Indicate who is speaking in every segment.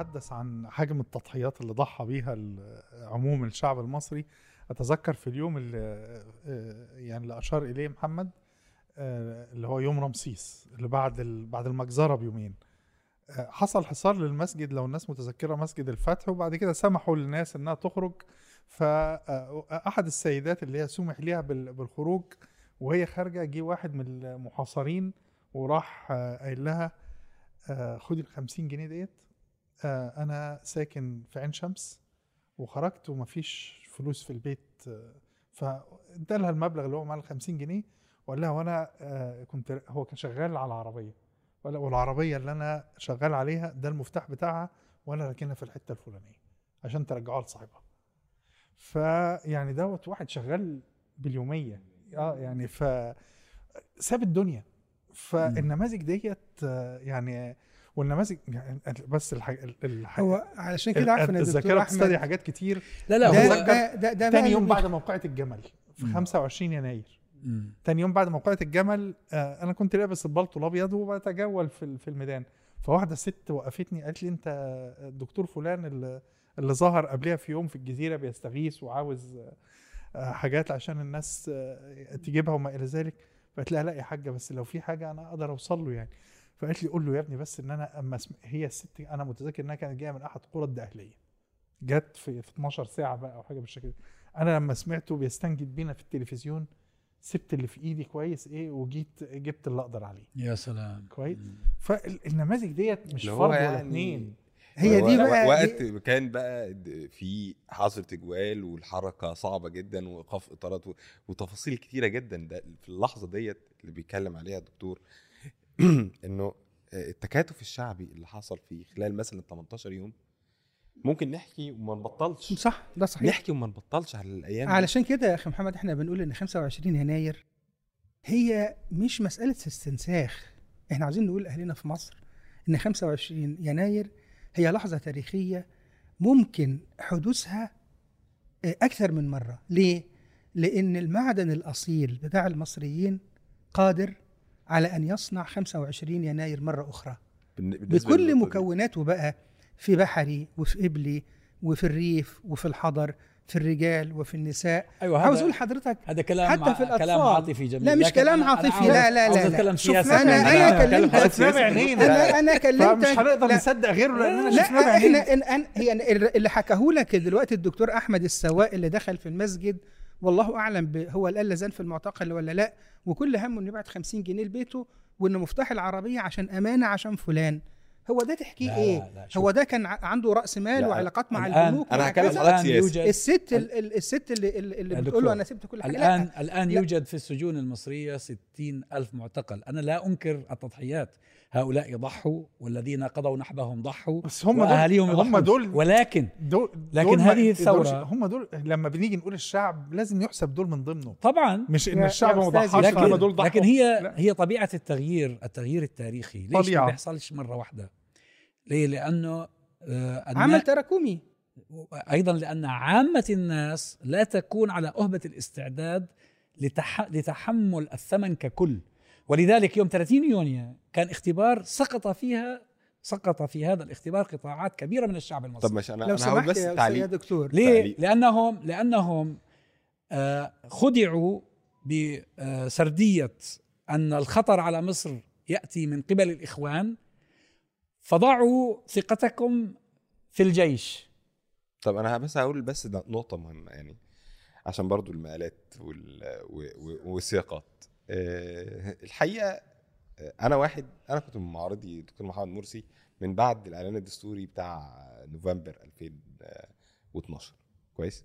Speaker 1: اتحدث عن حجم التضحيات اللي ضحى بيها عموم الشعب المصري أتذكر في اليوم اللي آه، يعني اللي أشار إليه محمد آه، اللي هو يوم رمسيس اللي بعد بعد المجزرة بيومين. آه، حصل حصار للمسجد لو الناس متذكرة مسجد الفتح وبعد كده سمحوا للناس إنها تخرج. فاحد السيدات اللي هي سمح ليها بال- بالخروج وهي خارجة جه واحد من المحاصرين وراح قايل لها خدي ال 50 جنيه ديت. آه، أنا ساكن في عين شمس وخرجت ومفيش فلوس في البيت آه، فادالها المبلغ اللي هو مع ال 50 جنيه وقال لها وأنا آه، كنت هو كان شغال على العربية لها والعربية اللي أنا شغال عليها ده المفتاح بتاعها وأنا راكنها في الحتة الفلانية عشان ترجعوها لصاحبها. فيعني دوت واحد شغال باليومية آه يعني ف ساب الدنيا. فالنماذج ديت يعني والنماذج يعني بس الحاجة الحاجة
Speaker 2: هو علشان كده عارف إن الدكتور
Speaker 1: الذاكرة بتستدعي
Speaker 2: أحمد
Speaker 1: حاجات كتير.
Speaker 3: لا لا
Speaker 2: ده
Speaker 3: هو
Speaker 2: ده ده, ده
Speaker 1: تاني يوم بعد موقعة الجمل. في
Speaker 3: مم.
Speaker 1: 25 يناير.
Speaker 3: مم.
Speaker 1: تاني يوم بعد موقعة الجمل آه أنا كنت لابس البلطو الأبيض وبتجول في في الميدان. فواحدة ست وقفتني قالت لي أنت الدكتور فلان اللي, اللي ظهر قبلها في يوم في الجزيرة بيستغيث وعاوز آه، حاجات عشان الناس آه، تجيبها وما إلى ذلك. فقالت لها لا يا حاجة بس لو في حاجة أنا أقدر أوصل له يعني. فقالت لي قول له يا ابني بس إن أنا أما. هي الست أنا متذكر إنها كانت جاية من أحد قرى الدقهلية. جت في, في 12 ساعة بقى أو حاجة بالشكل ده. أنا لما سمعته بيستنجد بينا في التلفزيون سبت اللي في إيدي كويس إيه وجيت جبت اللي أقدر عليه.
Speaker 3: يا سلام.
Speaker 1: كويس. فالنماذج ديت مش
Speaker 4: هو
Speaker 1: فرد ولا
Speaker 4: يعني
Speaker 1: اتنين.
Speaker 2: هي دي بقى
Speaker 4: وقت
Speaker 2: دي-
Speaker 4: كان بقى د- في حظر تجوال والحركة صعبة جدا وايقاف إطارات وتفاصيل كتيرة جدا. ده في اللحظة ديت اللي بيتكلم عليها الدكتور انه التكاتف الشعبي اللي حصل في خلال مثلا 18 يوم ممكن نحكي وما نبطلش.
Speaker 2: صح ده صحيح.
Speaker 4: نحكي وما نبطلش على الأيام.
Speaker 2: علشان كده يا أخي محمد إحنا بنقول إن 25 يناير هي مش مسألة استنساخ. إحنا عايزين نقول لأهلنا في مصر إن 25 يناير هي لحظة تاريخية ممكن حدوثها آه، أكثر من مرة. ليه؟ لأن المعدن الأصيل بتاع المصريين قادر على أن يصنع 25 يناير مرة أخرى
Speaker 4: بالن- بالنسبة
Speaker 2: بكل. مكوناته بقى في بحري وفي قبلي وفي الريف وفي الحضر في الرجال وفي النساء
Speaker 3: أيوه
Speaker 2: عاوز
Speaker 3: هذا
Speaker 2: أقول لحضرتك
Speaker 3: هذا كلام
Speaker 2: حتى في الأطفال.
Speaker 3: كلام عاطفي جميل
Speaker 2: لا، مش كلام عاطفي، لا، لا، لا، لا. شوف،. أنا
Speaker 3: أتكلم
Speaker 2: كلمتك-.
Speaker 1: بعينينا.
Speaker 2: أنا أنا كلمتك
Speaker 1: فمش هنقدر
Speaker 2: لا،
Speaker 1: نصدق غيره لاننا
Speaker 2: لا إحنا إن أن هي اللي حكاه لك دلوقتي الدكتور أحمد السواق اللي دخل في المسجد والله أعلم ب- هو لزان في المعتقل ولا لا وكل همه إنه يبعت 50 جنيه لبيته وإنه مفتاح العربية عشان أمانة عشان فلان هو ده تحكيه
Speaker 3: لا،
Speaker 2: إيه
Speaker 3: لا،.
Speaker 2: هو ده كان عنده رأس مال
Speaker 4: لا،
Speaker 2: وعلاقات مع البنوك
Speaker 4: أنا هتكلم. على.
Speaker 3: يوجد
Speaker 2: الست ال- ال- الست اللي اللي بتقول له أنا سبت كل حاجة
Speaker 3: الآن
Speaker 2: لا
Speaker 3: الآن
Speaker 2: لا.
Speaker 3: يوجد في السجون المصرية ستين ألف معتقل أنا لا أنكر التضحيات هؤلاء ضحوا والذين قضوا نحبهم ضحوا
Speaker 1: بس هم
Speaker 3: وأهاليهم
Speaker 1: دول هم. دول
Speaker 3: ولكن
Speaker 1: دول
Speaker 3: لكن
Speaker 1: دول ما
Speaker 3: هذه الثورة-
Speaker 1: هم دول لما بنيجي نقول الشعب لازم يحسب دول من ضمنه.
Speaker 3: طبعا.
Speaker 1: مش
Speaker 2: إن
Speaker 1: الشعب ما ضحاش
Speaker 3: لكن,
Speaker 1: دول ضحوا.
Speaker 3: لكن هي
Speaker 1: لا.
Speaker 3: هي طبيعة التغيير التغيير التاريخي. ليش ما
Speaker 1: طبيعة.
Speaker 3: بيحصلش مرة واحدة؟ ليه؟ لأنه آه
Speaker 2: عمل تراكمي.
Speaker 3: أيضا لأن عامة الناس لا تكون على أهبة الاستعداد لتح... لتحمل الثمن ككل. ولذلك يوم 30 يونيو كان اختبار سقط فيها سقط في هذا الاختبار قطاعات كبيرة من الشعب المصري
Speaker 4: طب ماشي أنا
Speaker 2: لو سمحت
Speaker 4: بس
Speaker 2: يا
Speaker 4: تعليق
Speaker 2: دكتور
Speaker 3: ليه؟
Speaker 4: تعليق.
Speaker 3: لانهم لأنهم آه، خدعوا بسرديه أن الخطر على مصر يأتي من قبل الإخوان فضعوا ثقتكم في الجيش
Speaker 4: طب أنا بس هقول بس نقطة مهمة يعني عشان برضو المقالات. والسياقات الحقيقة آه، أنا واحد أنا كنت من معارضي دكتور محمد مرسي من بعد الإعلان الدستوري بتاع نوفمبر 2012 كويس؟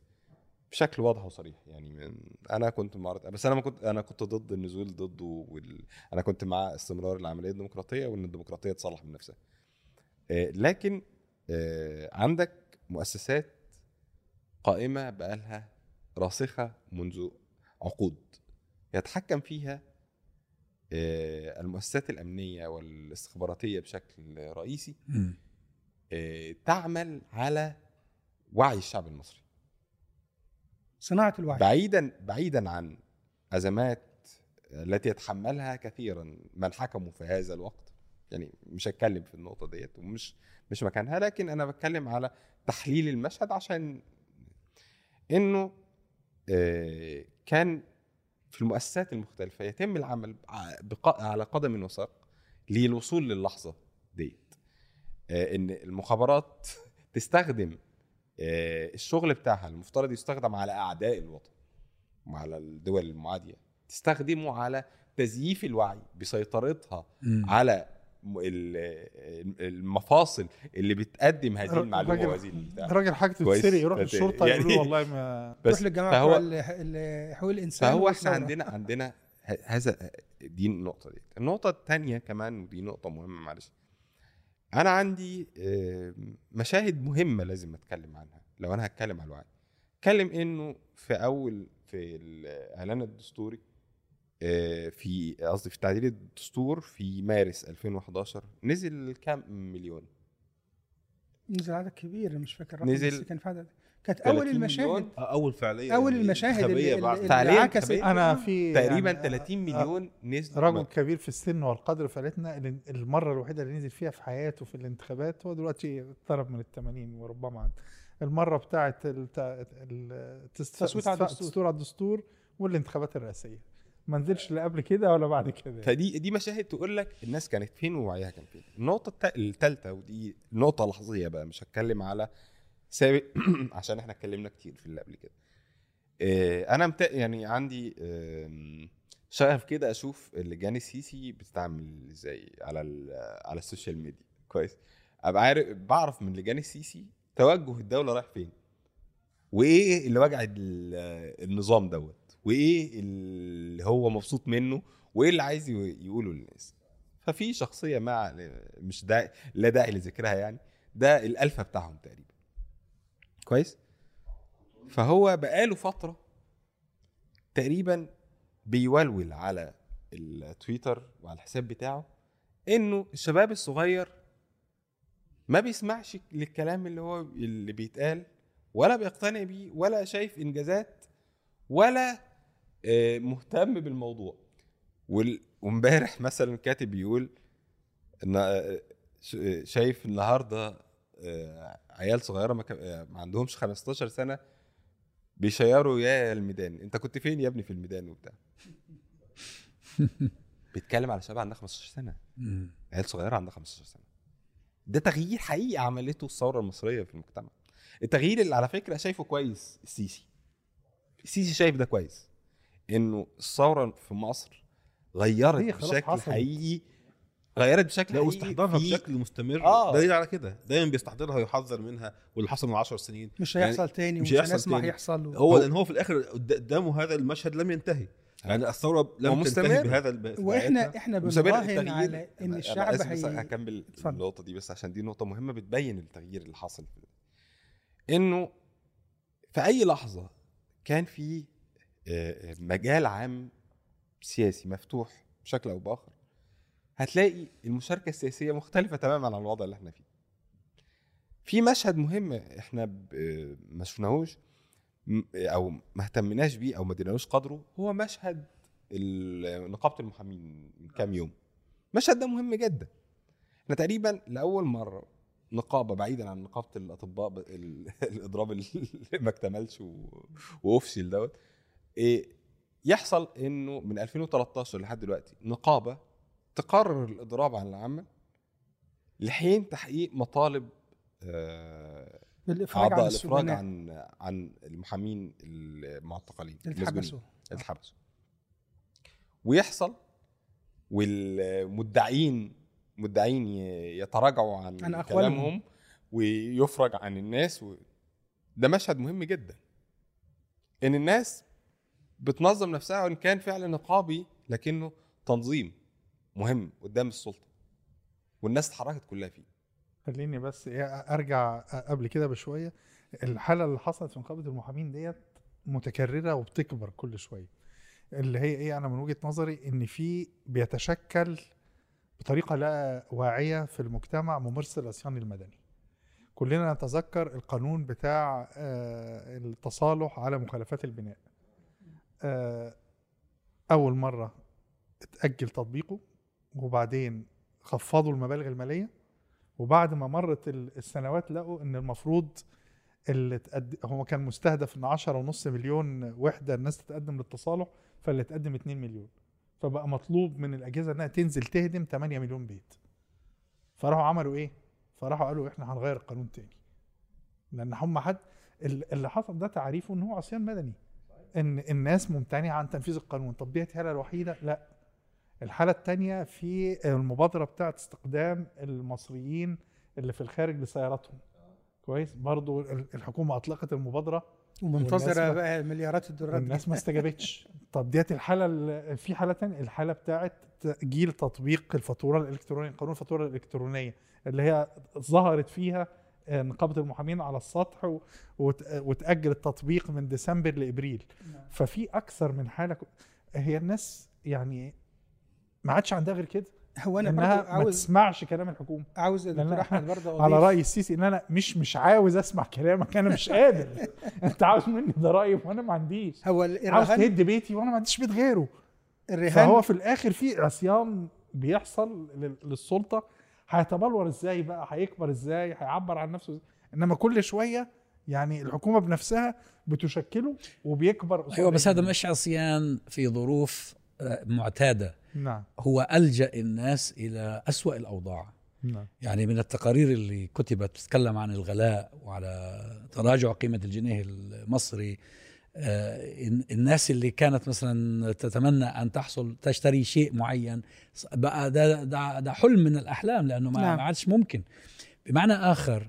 Speaker 4: بشكل واضح وصريح يعني من أنا كنت معارض بس أنا ما كنت أنا كنت ضد النزول ضده وال... أنا كنت مع استمرار العملية الديمقراطية وإن الديمقراطية تصلح من نفسها. آه، لكن آه، عندك مؤسسات قائمة بقالها راسخة منذ عقود. يتحكم فيها آه، المؤسسات الأمنية والاستخباراتية بشكل رئيسي آه، تعمل على وعي الشعب المصري.
Speaker 2: صناعة الوعي.
Speaker 4: بعيدا بعيدا عن أزمات التي يتحملها كثيرا من حكموا في هذا الوقت. يعني مش هتكلم في النقطة ديت ومش مش مكانها لكن أنا بتكلم على تحليل المشهد عشان إنه آه، كان في المؤسسات المختلفة يتم العمل على قدم وساق للوصول للحظة ديت آه، إن المخابرات تستخدم آه، الشغل بتاعها المفترض يستخدم على أعداء الوطن وعلى الدول المعادية تستخدمه على تزييف الوعي بسيطرتها. على المفاصل اللي بتقدم هذه المعلومة وهذه البتاع.
Speaker 1: الراجل حاجته. تتسرق يروح للشرطه
Speaker 4: يعني-
Speaker 1: والله ما
Speaker 2: تروح للجماعة
Speaker 4: فهو
Speaker 2: حقوق الإنسان
Speaker 4: فهو
Speaker 2: إحنا.
Speaker 4: عندنا عندنا هذا دي النقطة دي النقطة الثانية كمان ودي نقطة مهمة معلش أنا عندي مشاهد مهمة لازم أتكلم عنها لو أنا هتكلم على الوعي أتكلم إنه في أول في الإعلان الدستوري في قصدي في تعديل الدستور في مارس 2011 نزل كام مليون
Speaker 2: نزل عدد كبير مش فاكر الرقم
Speaker 4: نزل
Speaker 2: بس كان في عدد كانت
Speaker 4: 30
Speaker 2: اول المشاهد.
Speaker 5: اول فعاليه
Speaker 2: اول
Speaker 5: يعني
Speaker 2: المشاهد اللي,
Speaker 5: بعد
Speaker 2: اللي,
Speaker 4: فعلياً
Speaker 2: عكست.
Speaker 1: أنا في
Speaker 4: تقريبا
Speaker 1: يعني
Speaker 4: 30 مليون نزل
Speaker 1: رجل كبير في السن والقدر فلتنا ال- المره الوحيده اللي نزل فيها في حياته في الانتخابات هو دلوقتي اقترب من ال 80 وربما عد. المره بتاعه
Speaker 2: تصويت على الدستور.
Speaker 1: الدستور على الدستور والانتخابات الرئاسيه ما نزلش لا قبل كده ولا بعد كده.
Speaker 4: فدي دي مشاهد تقول لك الناس كانت فين ووعيها كان فين. النقطة الثالثه ودي نقطة لحظية بقى مش هتكلم على سابق عشان إحنا اتكلمنا كتير في اللي قبل كده. آه، أنا مت... يعني عندي شغف كده أشوف اللجان السيسي بتتعامل إزاي على. على ال social media. كويس؟ أبقى عارف بعرف من لجان السيسي توجه الدولة رايح فين. وإيه اللي وجع ال- النظام دوت. وإيه اللي هو مبسوط منه وإيه اللي عايز يقوله للناس. ففي شخصية مع مش داعي لا داعي لذكرها يعني ده الالفا بتاعهم تقريبا. كويس؟ فهو بقاله فترة تقريبا بيولول على التويتر وعلى الحساب بتاعه إنه الشباب الصغير ما بيسمعش للكلام اللي هو اللي بيتقال ولا بيقتنع بيه ولا شايف إنجازات ولا مهتم بالموضوع. وامبارح مثلا كاتب بيقول إن آه، آه، شايف النهارده آه، عيال صغيرة ما, آه، عندهمش 15 سنة بيشيروا يا الميدان. انت كنت فين يا ابني في الميدان وبتاع؟ بيتكلم على شباب عندها 15
Speaker 3: سنة.
Speaker 4: عيال صغيرة عندها 15 سنة. ده تغيير حقيقي عملته الثورة المصرية في المجتمع. التغيير اللي على فكرة شايفه كويس السيسي. السيسي شايف ده كويس. إنه الثورة في مصر غيرت بشكل
Speaker 1: حصلت.
Speaker 4: حقيقي غيرت بشكل
Speaker 5: لا
Speaker 4: حقيقي
Speaker 5: واستحضارها
Speaker 4: في-
Speaker 5: بشكل مستمر
Speaker 4: آه.
Speaker 5: دليل على كده دايما بيستحضرها ويحذر منها واللي حصل من 10 سنين
Speaker 2: مش
Speaker 5: يعني
Speaker 2: هيحصل تاني
Speaker 5: مش
Speaker 2: ومش
Speaker 5: هيحصل
Speaker 2: هنسمع
Speaker 5: تاني.
Speaker 2: يحصل
Speaker 5: هو لأن هو في الآخر قد- قدامه هذا المشهد لم ينتهي يعني الثورة لم. تنتهي بهذا الب-
Speaker 2: وإحنا.
Speaker 4: إحنا
Speaker 2: بنراهن. على
Speaker 4: أنا-
Speaker 2: إن
Speaker 4: أنا
Speaker 2: الشعب
Speaker 4: آسف بس
Speaker 2: هي
Speaker 4: هكمل. النقطة دي بس عشان دي نقطة مهمة بتبين التغيير اللي حصل إنه في أي لحظة كان في مجال عام سياسي مفتوح بشكل أو بآخر هتلاقي المشاركة السياسية مختلفة تماما عن الوضع اللي إحنا فيه. في مشهد مهم إحنا ب- ما شفناهوش أو ما اهتمناش بيه أو ما اديناهوش قدره هو مشهد نقابة المحامين من كام يوم. المشهد ده مهم جدا. إحنا تقريبا لأول مرة نقابة بعيدا عن نقابة الأطباء الإضراب اللي ما اكتملش وافشل دوت يحصل إنه من 2013 لحد دلوقتي نقابة تقرر الإضراب عن العمل لحين تحقيق مطالب آه،
Speaker 2: بالإفراج عن الإفراج
Speaker 4: عن عن المحامين المعتقلين.
Speaker 2: اتحبسوا
Speaker 4: اتحبسوا ويحصل والمدعين مدعين يتراجعوا عن,
Speaker 2: عن.
Speaker 4: كلامهم ويفرج عن الناس و... ده مشهد مهم جدا إن الناس بتنظم نفسها وإن كان فعل نقابي لكنه تنظيم مهم قدام السلطة والناس اتحركت كلها فيه.
Speaker 1: خليني بس إيه أرجع قبل كده بشوية. الحالة اللي حصلت في نقابه المحامين ديت متكررة وبتكبر كل شوية. اللي هي إيه أنا من وجهة نظري إن في بيتشكل بطريقة لا واعية في المجتمع ممارسة العصيان المدني. كلنا نتذكر القانون بتاع آه، التصالح على مخالفات البناء. أول مرة اتأجل تطبيقه وبعدين خفضوا المبالغ المالية وبعد ما مرت ال- السنوات لقوا إن المفروض اللي تقد... هو كان مستهدف إن 10 ونص مليون وحدة الناس تتقدم للتصالح فاللي تقدم 2 مليون. فبقى مطلوب من الأجهزة إنها تنزل تهدم 8 مليون بيت. فراحوا عملوا إيه؟ فراحوا قالوا إحنا هنغير القانون تاني. لأن هم حد ال- اللي حصل ده تعريفه إن هو عصيان مدني. إن الناس ممتنعة عن تنفيذ القانون. طب ديت الحالة الوحيدة؟ لا. الحالة الثانية في المبادرة بتاعه استقدام المصريين اللي في الخارج لسياراتهم. كويس؟ برضو ال- الحكومة أطلقت
Speaker 2: المبادرة.
Speaker 1: ومنتظرة
Speaker 2: بقى مليارات الدولارات دي.
Speaker 1: والناس ما استجابتش. طب ديت الحالة ال- في حالة تانية. الحالة بتاعه تأجيل تطبيق الفاتورة الإلكترونية قانون الفاتورة الإلكترونية اللي هي ظهرت فيها نقابة المحامين على السطح وتأجل التطبيق من ديسمبر لإبريل. ففي أكثر من حالة هي الناس يعني ما عادش عندها غير كده.
Speaker 2: هو أنا
Speaker 1: انها ما
Speaker 2: عاوز
Speaker 1: تسمعش كلام الحكومة.
Speaker 2: عاوز يا
Speaker 1: لأن
Speaker 2: دكتور
Speaker 1: أنا
Speaker 2: أحمد برضه
Speaker 1: على رأي السيسي إن أنا مش مش عاوز أسمع كلامك. أنا مش قادر. أنت عاوز مني ضرايب وأنا ما عنديش.
Speaker 2: هو
Speaker 1: عاوز
Speaker 2: الرهان
Speaker 1: تهد بيتي وأنا ما عنديش بيت غيره.
Speaker 2: الرهان
Speaker 1: فهو في الآخر في عصيان بيحصل لل- للسلطة. هيتبلور إزاي بقى؟ هيكبر إزاي؟ هيعبر عن نفسه إزاي؟ إنما كل شوية يعني الحكومة بنفسها بتشكله وبيكبر
Speaker 3: أيوه بس هذا. مش عصيان في ظروف آه، معتادة.
Speaker 1: نعم.
Speaker 3: هو ألجأ الناس إلى أسوأ الأوضاع.
Speaker 1: نعم.
Speaker 3: يعني من التقارير اللي كتبت تتكلم عن الغلاء وعلى تراجع قيمة الجنيه المصري الناس اللي كانت مثلا تتمنى أن تحصل تشتري شيء معين بقى ده, ده, ده حلم من الأحلام لأنه ما
Speaker 2: نعم.
Speaker 3: ما عادش ممكن. بمعنى آخر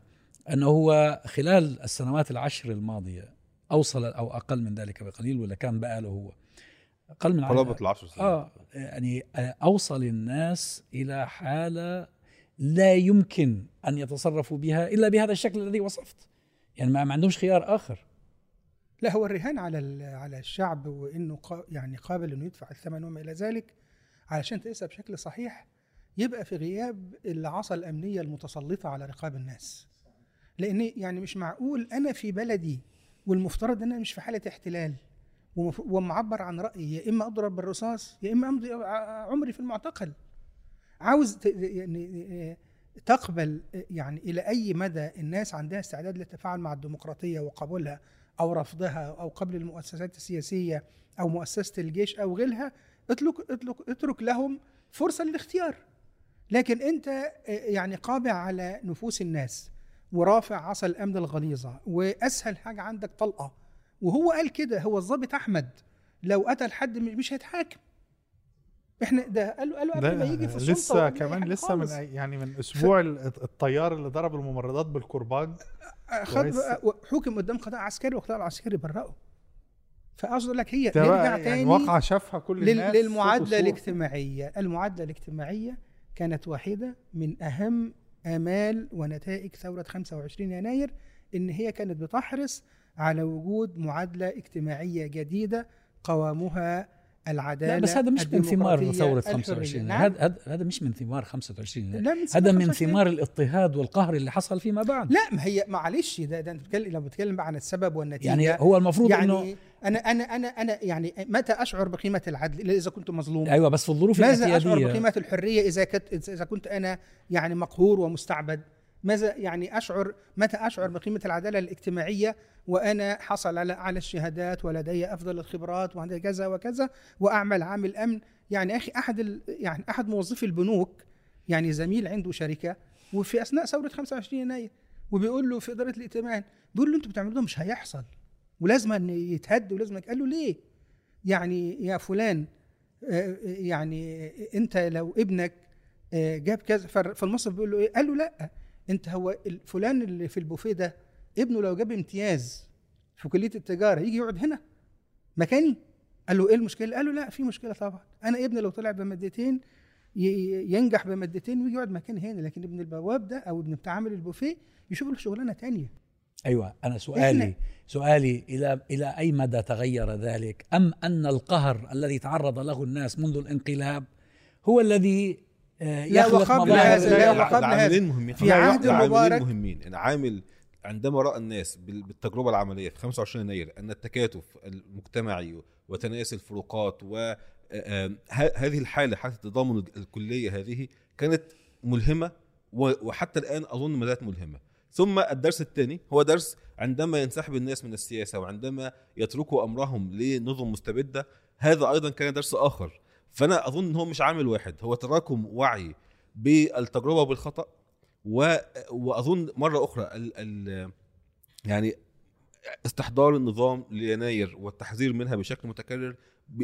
Speaker 3: أنه هو خلال السنوات العشر الماضية أوصل أو أقل من ذلك بقليل ولا كان بقى له هو؟ أقل من
Speaker 5: قرابه العشر سنين
Speaker 3: آه يعني آه، أوصل الناس إلى حالة لا يمكن أن يتصرفوا بها إلا بهذا الشكل الذي وصفت. يعني ما ما عندهمش خيار آخر.
Speaker 2: لا هو الرهان على على الشعب وإنه يعني قابل إنه يدفع الثمن وما إلى ذلك علشان تقيسها بشكل صحيح يبقى في غياب العصا الأمنية المتسلطة على رقاب الناس. لأن يعني مش معقول أنا في بلدي والمفترض إن أنا مش في حالة احتلال ومعبر عن رأيي يا إما أضرب بالرصاص يا إما أمضي عمري في المعتقل. عاوز يعني تقبل يعني إلى أي مدى الناس عندها استعداد للتفاعل مع الديمقراطية وقبولها أو رفضها أو قبل المؤسسات السياسية أو مؤسسة الجيش أو غيرها اترك اترك اترك لهم فرصة للاختيار. لكن أنت يعني قابع على نفوس الناس ورافع عصا الأمن الغليظة وأسهل حاجة عندك طلقة. وهو قال كده هو الضابط أحمد لو قتل حد مش هيتحاكم. إحنا ده قالوا قالوا قبل ما يجي في السلطة
Speaker 1: لسه كمان لسه من
Speaker 2: خالص.
Speaker 1: أي- يعني من أسبوع ال- الطيار اللي ضرب الممرضات بالكرباج
Speaker 2: خد. حكم قدام قضاء عسكري والقضاء العسكري برأه فاقصد لك هي نرجع
Speaker 1: بقى يعني
Speaker 2: تاني
Speaker 1: واقعة شافها كل الناس للمعادلة.
Speaker 2: الاجتماعية المعادلة الاجتماعية كانت واحدة من أهم آمال ونتائج ثورة 25 يناير إن هي كانت بتحرص على وجود معادلة اجتماعية جديدة قوامها العدالة
Speaker 3: لا بس هذا مش من ثمار
Speaker 2: الحرية.
Speaker 3: 25
Speaker 2: نعم.
Speaker 3: هذا هذا هذا مش من ثمار 25
Speaker 2: لا من
Speaker 3: هذا من
Speaker 2: 25.
Speaker 3: ثمار الاضطهاد والقهر اللي حصل فيما بعد
Speaker 2: لا ما هي معلش ده ده أنت بتتكلم لو بتتكلم بقى عن السبب والنتيجة
Speaker 3: يعني هو المفروض انه
Speaker 2: يعني أنا أنا أنا أنا يعني متى أشعر بقيمة العدل إلا إذا كنت مظلوم
Speaker 3: أيوه بس في الظروف
Speaker 2: ماذا
Speaker 3: أشعر
Speaker 2: بقيمة الحرية إذا كنت إذا كنت أنا يعني مقهور ومستعبد ماذا يعني أشعر متى أشعر بقيمة العدالة الاجتماعية وأنا حصل على على الشهادات ولدي أفضل الخبرات وعندي كذا وكذا وأعمل عامل أمن يعني أخي أحد ال يعني أحد موظفي البنوك يعني زميل عنده شركة وفي أثناء ثورة 25 يناير وبيقول له في إدارة الائتمان بيقول له أنتوا بتعملوه مش هيحصل ولازم يتهد ولازم قال له ليه؟ يعني يا فلان آه، يعني أنت لو ابنك آه، جاب كذا فالمصرف بيقول له إيه؟ قال له لأ انت هو فلان اللي في البوفيه ده ابنه لو جاب امتياز في كلية التجارة يجي يقعد هنا؟ مكاني؟ قال له إيه المشكلة؟ قال له لا في مشكلة طبعا. أنا ابني لو طلع بمادتين ينجح بمادتين ويجي يقعد مكاني هنا لكن ابن البواب ده أو ابن بتاع عامل البوفيه يشوف له شغلانة تانية.
Speaker 3: أيوه أنا سؤالي
Speaker 2: إحنا-
Speaker 3: سؤالي إلى إلى أي مدى تغير ذلك؟ أم أن القهر الذي تعرض له الناس منذ الانقلاب هو الذي
Speaker 2: لا
Speaker 3: يخلق
Speaker 2: وقبل هذا لا
Speaker 1: لا،
Speaker 2: وقبل هذا. في عهد
Speaker 5: العاملين
Speaker 2: مبارك
Speaker 5: مهمين. أنا عامل عندما رأى الناس بال- بالتجربة العملية في 25 يناير أن التكاتف المجتمعي وتناس الفروقات وهذه الحالة حالة التضامن الكلية هذه كانت ملهمة و- وحتى الآن أظن ما زالت ملهمة. ثم الدرس الثاني هو درس عندما ينسحب الناس من السياسة وعندما يتركوا أمرهم لنظم مستبدة هذا أيضا كان درس آخر. فانا اظن إن هو مش عامل واحد هو تراكم وعي بالتجربة وبالخطأ و... واظن مرة أخرى ال... ال... يعني استحضار النظام ليناير والتحذير منها بشكل متكرر ب...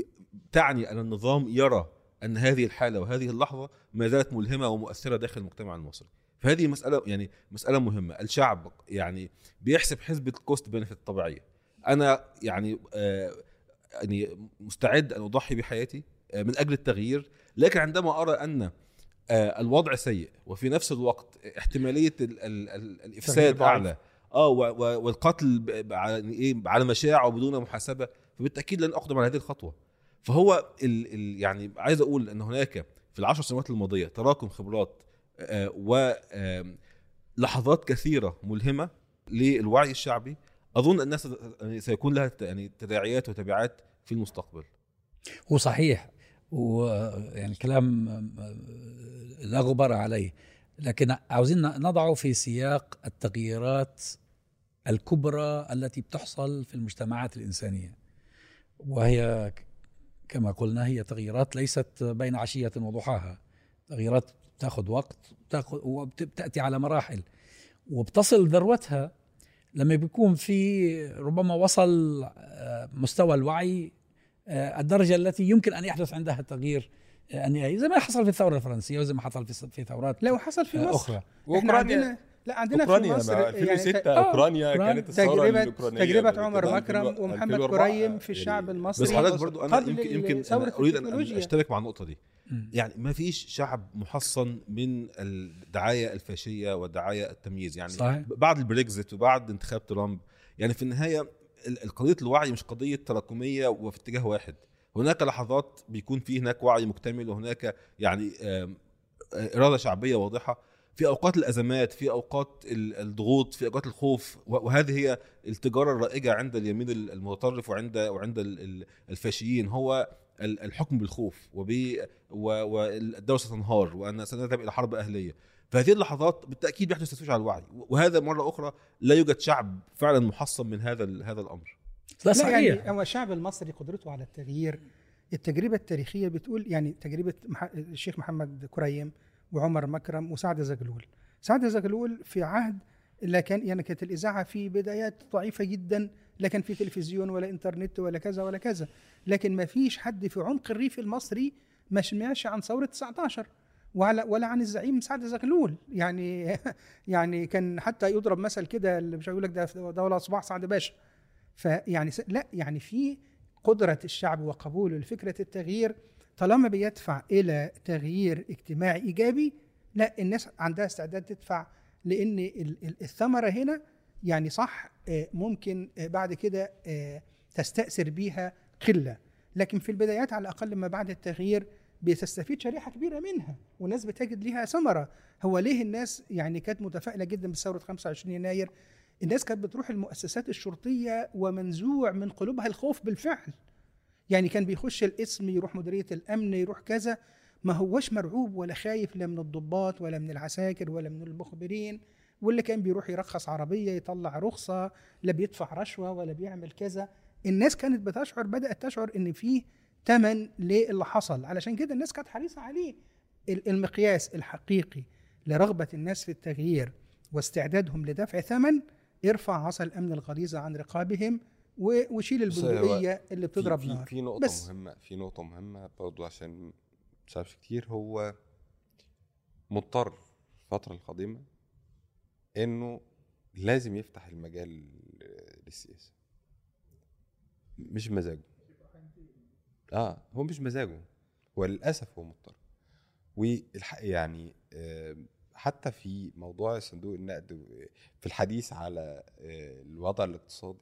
Speaker 5: تعني أن النظام يرى أن هذه الحالة وهذه اللحظة ما زالت ملهمة ومؤثرة داخل المجتمع المصري. فهذه مسألة يعني مسألة مهمة. الشعب يعني بيحسب حسبة ال cost benefit الطبيعيه أنا يعني آه يعني مستعد أن أضحي بحياتي من أجل التغيير. لكن عندما أرى أن آه الوضع سيء وفي نفس الوقت احتمالية ال ال ال الإفساد. أعلى آه والقتل على إيه على مشاع وبدون محاسبة فبالتأكيد لن أقدم على هذه الخطوة. فهو ال ال يعني عايز أقول أن هناك في العشر سنوات الماضية تراكم خبرات آه، و آم، لحظات كثيرة ملهمة للوعي الشعبي. أظن الناس يعني سيكون لها يعني تداعيات وتبعات في المستقبل.
Speaker 3: هو صحيح ويعني كلام لا غبار عليه. لكن عاوزين نضعه في سياق التغييرات الكبرى التي بتحصل في المجتمعات الإنسانية. وهي كما قلنا هي تغييرات ليست بين عشية وضحاها. تغييرات تأخذ وقت تأخذ وبتأتي على مراحل. وبتصل ذروتها لما بيكون في ربما وصل آه، مستوى الوعي آه، الدرجة التي يمكن أن يحدث عندها تغيير آه، النهائي زي ما حصل في الثورة الفرنسية وزي ما حصل في في ثورات
Speaker 2: لا وحصل في
Speaker 3: آه،
Speaker 2: مصر
Speaker 3: أخرى
Speaker 2: إحنا
Speaker 4: واوكرانيا
Speaker 2: عندنا لا عندنا في
Speaker 4: أوكرانيا
Speaker 2: مصر
Speaker 4: مع
Speaker 2: يعني
Speaker 4: 2006
Speaker 2: ت-
Speaker 3: آه،
Speaker 4: أوكرانيا
Speaker 3: أوكرانيا.
Speaker 4: كانت الثورة
Speaker 2: تجربة
Speaker 4: الأوكرانية
Speaker 2: تجربة
Speaker 4: بعد
Speaker 2: عمر مكرم
Speaker 4: 2000
Speaker 2: ومحمد
Speaker 4: 2004
Speaker 2: كريم في الشعب
Speaker 4: يعني
Speaker 2: المصري
Speaker 5: بس حضرتك برضو
Speaker 2: أنا
Speaker 5: يمكن يمكن أنا أريد
Speaker 2: أن.
Speaker 5: أشترك مع النقطة دي. يعني ما فيش شعب محصن من الدعاية الفاشية والدعاية التمييز يعني
Speaker 3: صحيح.
Speaker 5: بعد البريكزيت وبعد انتخاب ترامب يعني في النهاية القضية الوعي مش قضية تراكمية وفي اتجاه واحد. هناك لحظات بيكون في هناك وعي مكتمل وهناك يعني آه، إرادة شعبية واضحة. في أوقات الأزمات في أوقات ال- الضغوط في أوقات الخوف وهذه هي التجارة الرائجة عند اليمين المتطرف وعند وعند ال- ال- الفاشيين. هو الحكم بالخوف وب والدولة ستنهار وأن سنذهب إلى حرب أهلية. فهذه اللحظات بالتأكيد بيحدث تشويش على الوعي. وهذا مرة أخرى لا يوجد شعب فعلا محصن من هذا هذا الأمر.
Speaker 3: لا
Speaker 2: لا
Speaker 3: صحيح.
Speaker 2: يعني هو الشعب المصري قدرته على التغيير. التجربة التاريخية بتقول يعني تجربة مح- الشيخ محمد كريم وعمر مكرم وسعد زغلول. سعد زغلول في عهد لا كان يعني كانت الإذاعة في بدايات ضعيفة جدا لا كان في تلفزيون ولا إنترنت ولا كذا ولا كذا. لكن ما فيش حد في عمق الريف المصري ما سمعش عن ثورة 19 ولا ولا عن الزعيم سعد زغلول. يعني يعني كان حتى يضرب مثل كده اللي مش هيقول لك ده ولا صباح سعد باشا. فيعني لا يعني في قدرة الشعب وقبوله لفكرة التغيير. طالما بيدفع إلى تغيير اجتماعي إيجابي لا الناس عندها استعداد تدفع لأن ال- ال- الثمرة هنا يعني صح آه، ممكن آه، بعد كده آه، تستأثر بيها قلة. لكن في البدايات على الأقل ما بعد التغيير بتستفيد شريحة كبيرة منها والناس بتجد ليها ثمرة. هو ليه الناس يعني كانت متفائلة جدا بثورة 25 يناير؟ الناس كانت بتروح المؤسسات الشرطية ومنزوع من قلوبها الخوف بالفعل. يعني كان بيخش الاسم يروح مديرية الأمن يروح كذا ما هوش مرعوب ولا خايف لا من الضباط ولا من العساكر ولا من المخبرين. واللي كان بيروح يرخص عربية يطلع رخصة لا بيدفع رشوة ولا بيعمل كذا. الناس كانت بتشعر بدأت تشعر إن في تمن للي حصل. علشان كده الناس كانت حريصة عليه. ال- المقياس الحقيقي لرغبة الناس في التغيير واستعدادهم لدفع ثمن ارفع عصا الأمن الغليظه عن رقابهم وشيل البندقيه اللي بتضرب
Speaker 4: في,
Speaker 2: نار.
Speaker 4: في نقطة
Speaker 2: بس.
Speaker 4: مهمة في نقطة مهمة برضو عشان متشافش كتير. هو مضطر الفترة القادمة إنه لازم يفتح المجال للسياسة. مش مزاجه آه هو مش مزاجه هو للأسف هو مضطر. والحق يعني حتى في موضوع صندوق النقد في الحديث على آه، الوضع الاقتصادي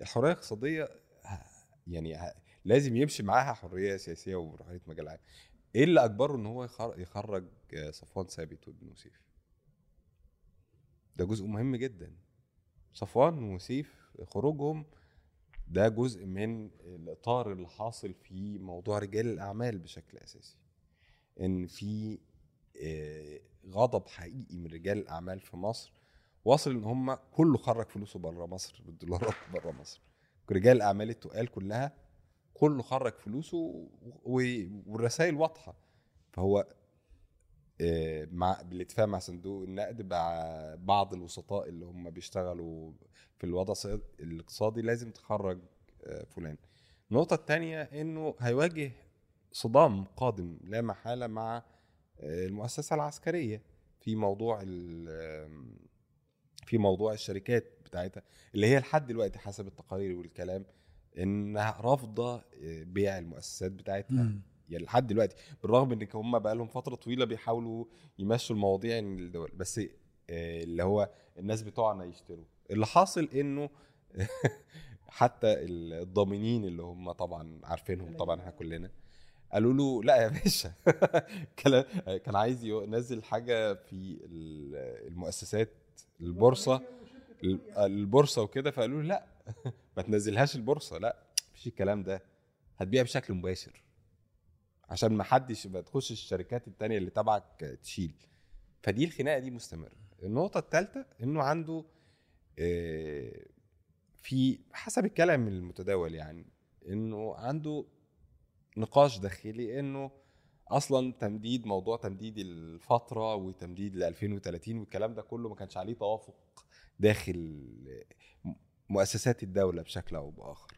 Speaker 4: الحرية الاقتصادية يعني لازم يمشي معاها حرية سياسية وحريه مجال عام. إيه اللي أجبره إن هو يخر- يخرج آه، صفوان ثابت وابن وسيف ده جزء مهم جدا. صفوان وسيف خروجهم ده جزء من الإطار اللي حاصل في موضوع رجال الأعمال بشكل أساسي. إن في آه، غضب حقيقي من رجال الأعمال في مصر. واصل إن هم كله خرج فلوسه بره مصر بالدولارات بره مصر. رجال الأعمال التقال كلها كله خرج فلوسه والرسائل واضحة. فهو مع بالاتفاق مع صندوق النقد مع بعض الوسطاء اللي هم بيشتغلوا في الوضع الاقتصادي لازم تخرج آه، فلان النقطة الثانية إنه هيواجه صدام قادم لا محالة مع آه، المؤسسة العسكرية في موضوع في موضوع الشركات بتاعتها اللي هي لحد دلوقتي حسب التقارير والكلام إنها رافضة آه، بيع المؤسسات بتاعتها. يعني لحد دلوقتي بالرغم إن هم بقى لهم فترة طويلة بيحاولوا يمشوا المواضيع الدول بس آه، اللي هو الناس بتوعنا يشتروا. اللي حاصل إنه حتى الضامنين اللي هم طبعا عارفينهم طبعا إحنا كلنا قالوا له لا يا باشا كان عايز ينزل حاجة في ال- المؤسسات البورصة البورصة وكده فقالوا له لا ما تنزلهاش البورصة. لأ مفيش الكلام ده هتبيع بشكل مباشر. عشان ما حدش ما تخش الشركات التانية اللي تبعك تشيل. فدي الخناقة دي مستمرة. النقطة الثالثه إنه عنده آه، في حسب الكلام المتداول يعني إنه عنده نقاش داخلي إنه أصلا تمديد موضوع تمديد الفترة وتمديد ل 2030 والكلام ده كله ما كانش عليه توافق داخل مؤسسات الدولة بشكل أو بآخر.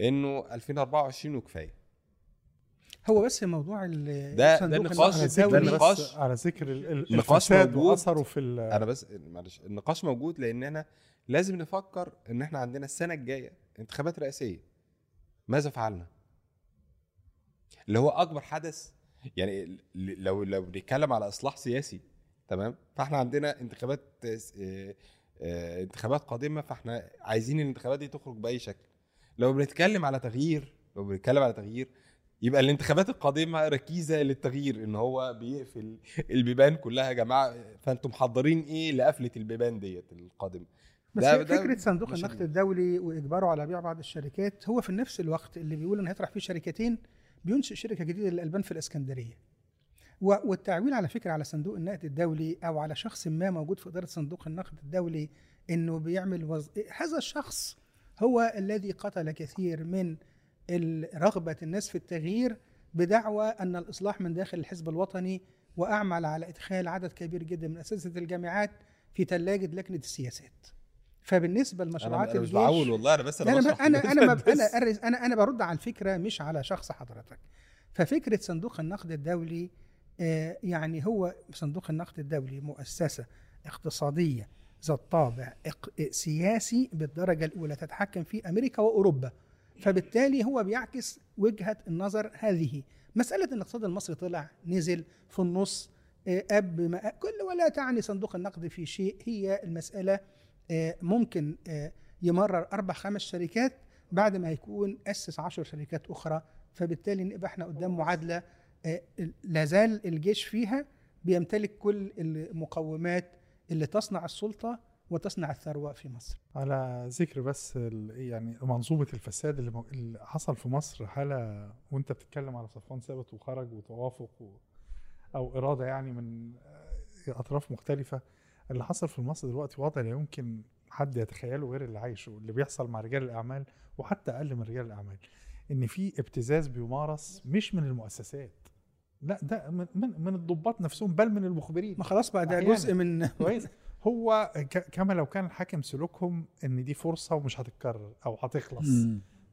Speaker 4: إنه 2024 وكفاية.
Speaker 2: هو بس موضوع ال-
Speaker 4: ده- ده
Speaker 2: صندوق
Speaker 4: نقاش-
Speaker 2: النقد
Speaker 4: ده
Speaker 2: الدولي.
Speaker 4: نقاش-
Speaker 1: بس على ذكر ال- ال-
Speaker 4: نقاش
Speaker 1: الفساد
Speaker 4: موجود.
Speaker 1: وأثره في ال-
Speaker 4: أنا بس معلش النقاش موجود لأننا لازم نفكر إن إحنا عندنا السنة الجاية انتخابات رئاسية. ماذا فعلنا؟ اللي هو أكبر حدث يعني ل- لو لو بنتكلم على إصلاح سياسي تمام؟ فإحنا عندنا انتخابات آه، آه، انتخابات قادمة فإحنا عايزين الانتخابات دي تخرج بأي شكل. لو بنتكلم على تغيير لو بنتكلم على تغيير يبقى الانتخابات القادمة ركيزة للتغيير إن هو بيقفل البيبان كلها يا جماعة فأنتم محضرين إيه لقفلة البيبان ديت القادمة؟
Speaker 2: بس
Speaker 4: ده-
Speaker 2: فكرة صندوق النقد
Speaker 4: ال-
Speaker 2: الدولي وإجباره على بيع بعض الشركات هو في نفس الوقت اللي بيقول انه هيطرح فيه شركتين بينشئ شركة جديدة للألبان في الإسكندرية. والتعويل على فكرة على صندوق النقد الدولي أو على شخص ما موجود في إدارة صندوق النقد الدولي إنه بيعمل وز... هذا الشخص هو الذي قتل كثير من رغبة الناس في التغيير بدعوى أن الإصلاح من داخل الحزب الوطني وأعمل على إدخال عدد كبير جدا من أساتذة الجامعات في ثلاجه لجنة السياسات.
Speaker 4: فبالنسبة
Speaker 2: لمشروعات
Speaker 4: أنا مش
Speaker 2: الجيش
Speaker 4: بعول والله أنا بس
Speaker 2: أنا أنا
Speaker 4: أنا.
Speaker 2: أنا أنا أنا أنا برد على الفكرة مش على شخص حضرتك. ففكرة صندوق النقد الدولي آه، يعني هو صندوق النقد الدولي مؤسسة اقتصادية ذات طابع سياسي بالدرجة الأولى تتحكم في أمريكا وأوروبا. فبالتالي هو بيعكس وجهة النظر هذه. مسألة إن الاقتصاد المصري طلع نزل في النص آه، اب ما كل ولا تعني صندوق النقد في شيء. هي المسألة آه، ممكن آه، يمرر أربع خمس شركات بعد ما يكون أسس عشر شركات أخرى. فبالتالي نبقى إحنا قدام معادلة آه، لازال الجيش فيها بيمتلك كل المقومات اللي تصنع السلطة وتصنع الثروة في مصر.
Speaker 1: على ذكر بس يعني منظومة الفساد اللي, مو- اللي حصل في مصر حاله وأنت بتتكلم على صفوان ثابت وخرج وتوافق و أو إرادة يعني من أطراف مختلفة اللي حصل في مصر دلوقتي وضع لا يمكن حد يتخيله غير اللي عايشه اللي بيحصل مع رجال الأعمال وحتى أقل من رجال الأعمال إن في ابتزاز بيمارس مش من المؤسسات. لا ده من من, من الضباط نفسهم بل من المخبرين.
Speaker 2: ما خلاص بقى ده. جزء من
Speaker 1: كويس. هو كما لو كان الحاكم سلوكهم إن دي فرصة ومش هتتكرر أو هتخلص.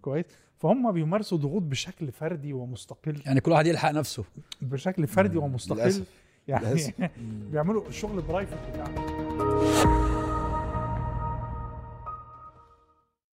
Speaker 1: كويس فهم بيمارسوا ضغوط بشكل فردي ومستقل
Speaker 3: يعني كل واحد يلحق نفسه
Speaker 1: بشكل فردي. ومستقل
Speaker 4: للأسف.
Speaker 1: يعني
Speaker 4: للأسف.
Speaker 1: بيعملوا الشغل برايفت بتاعهم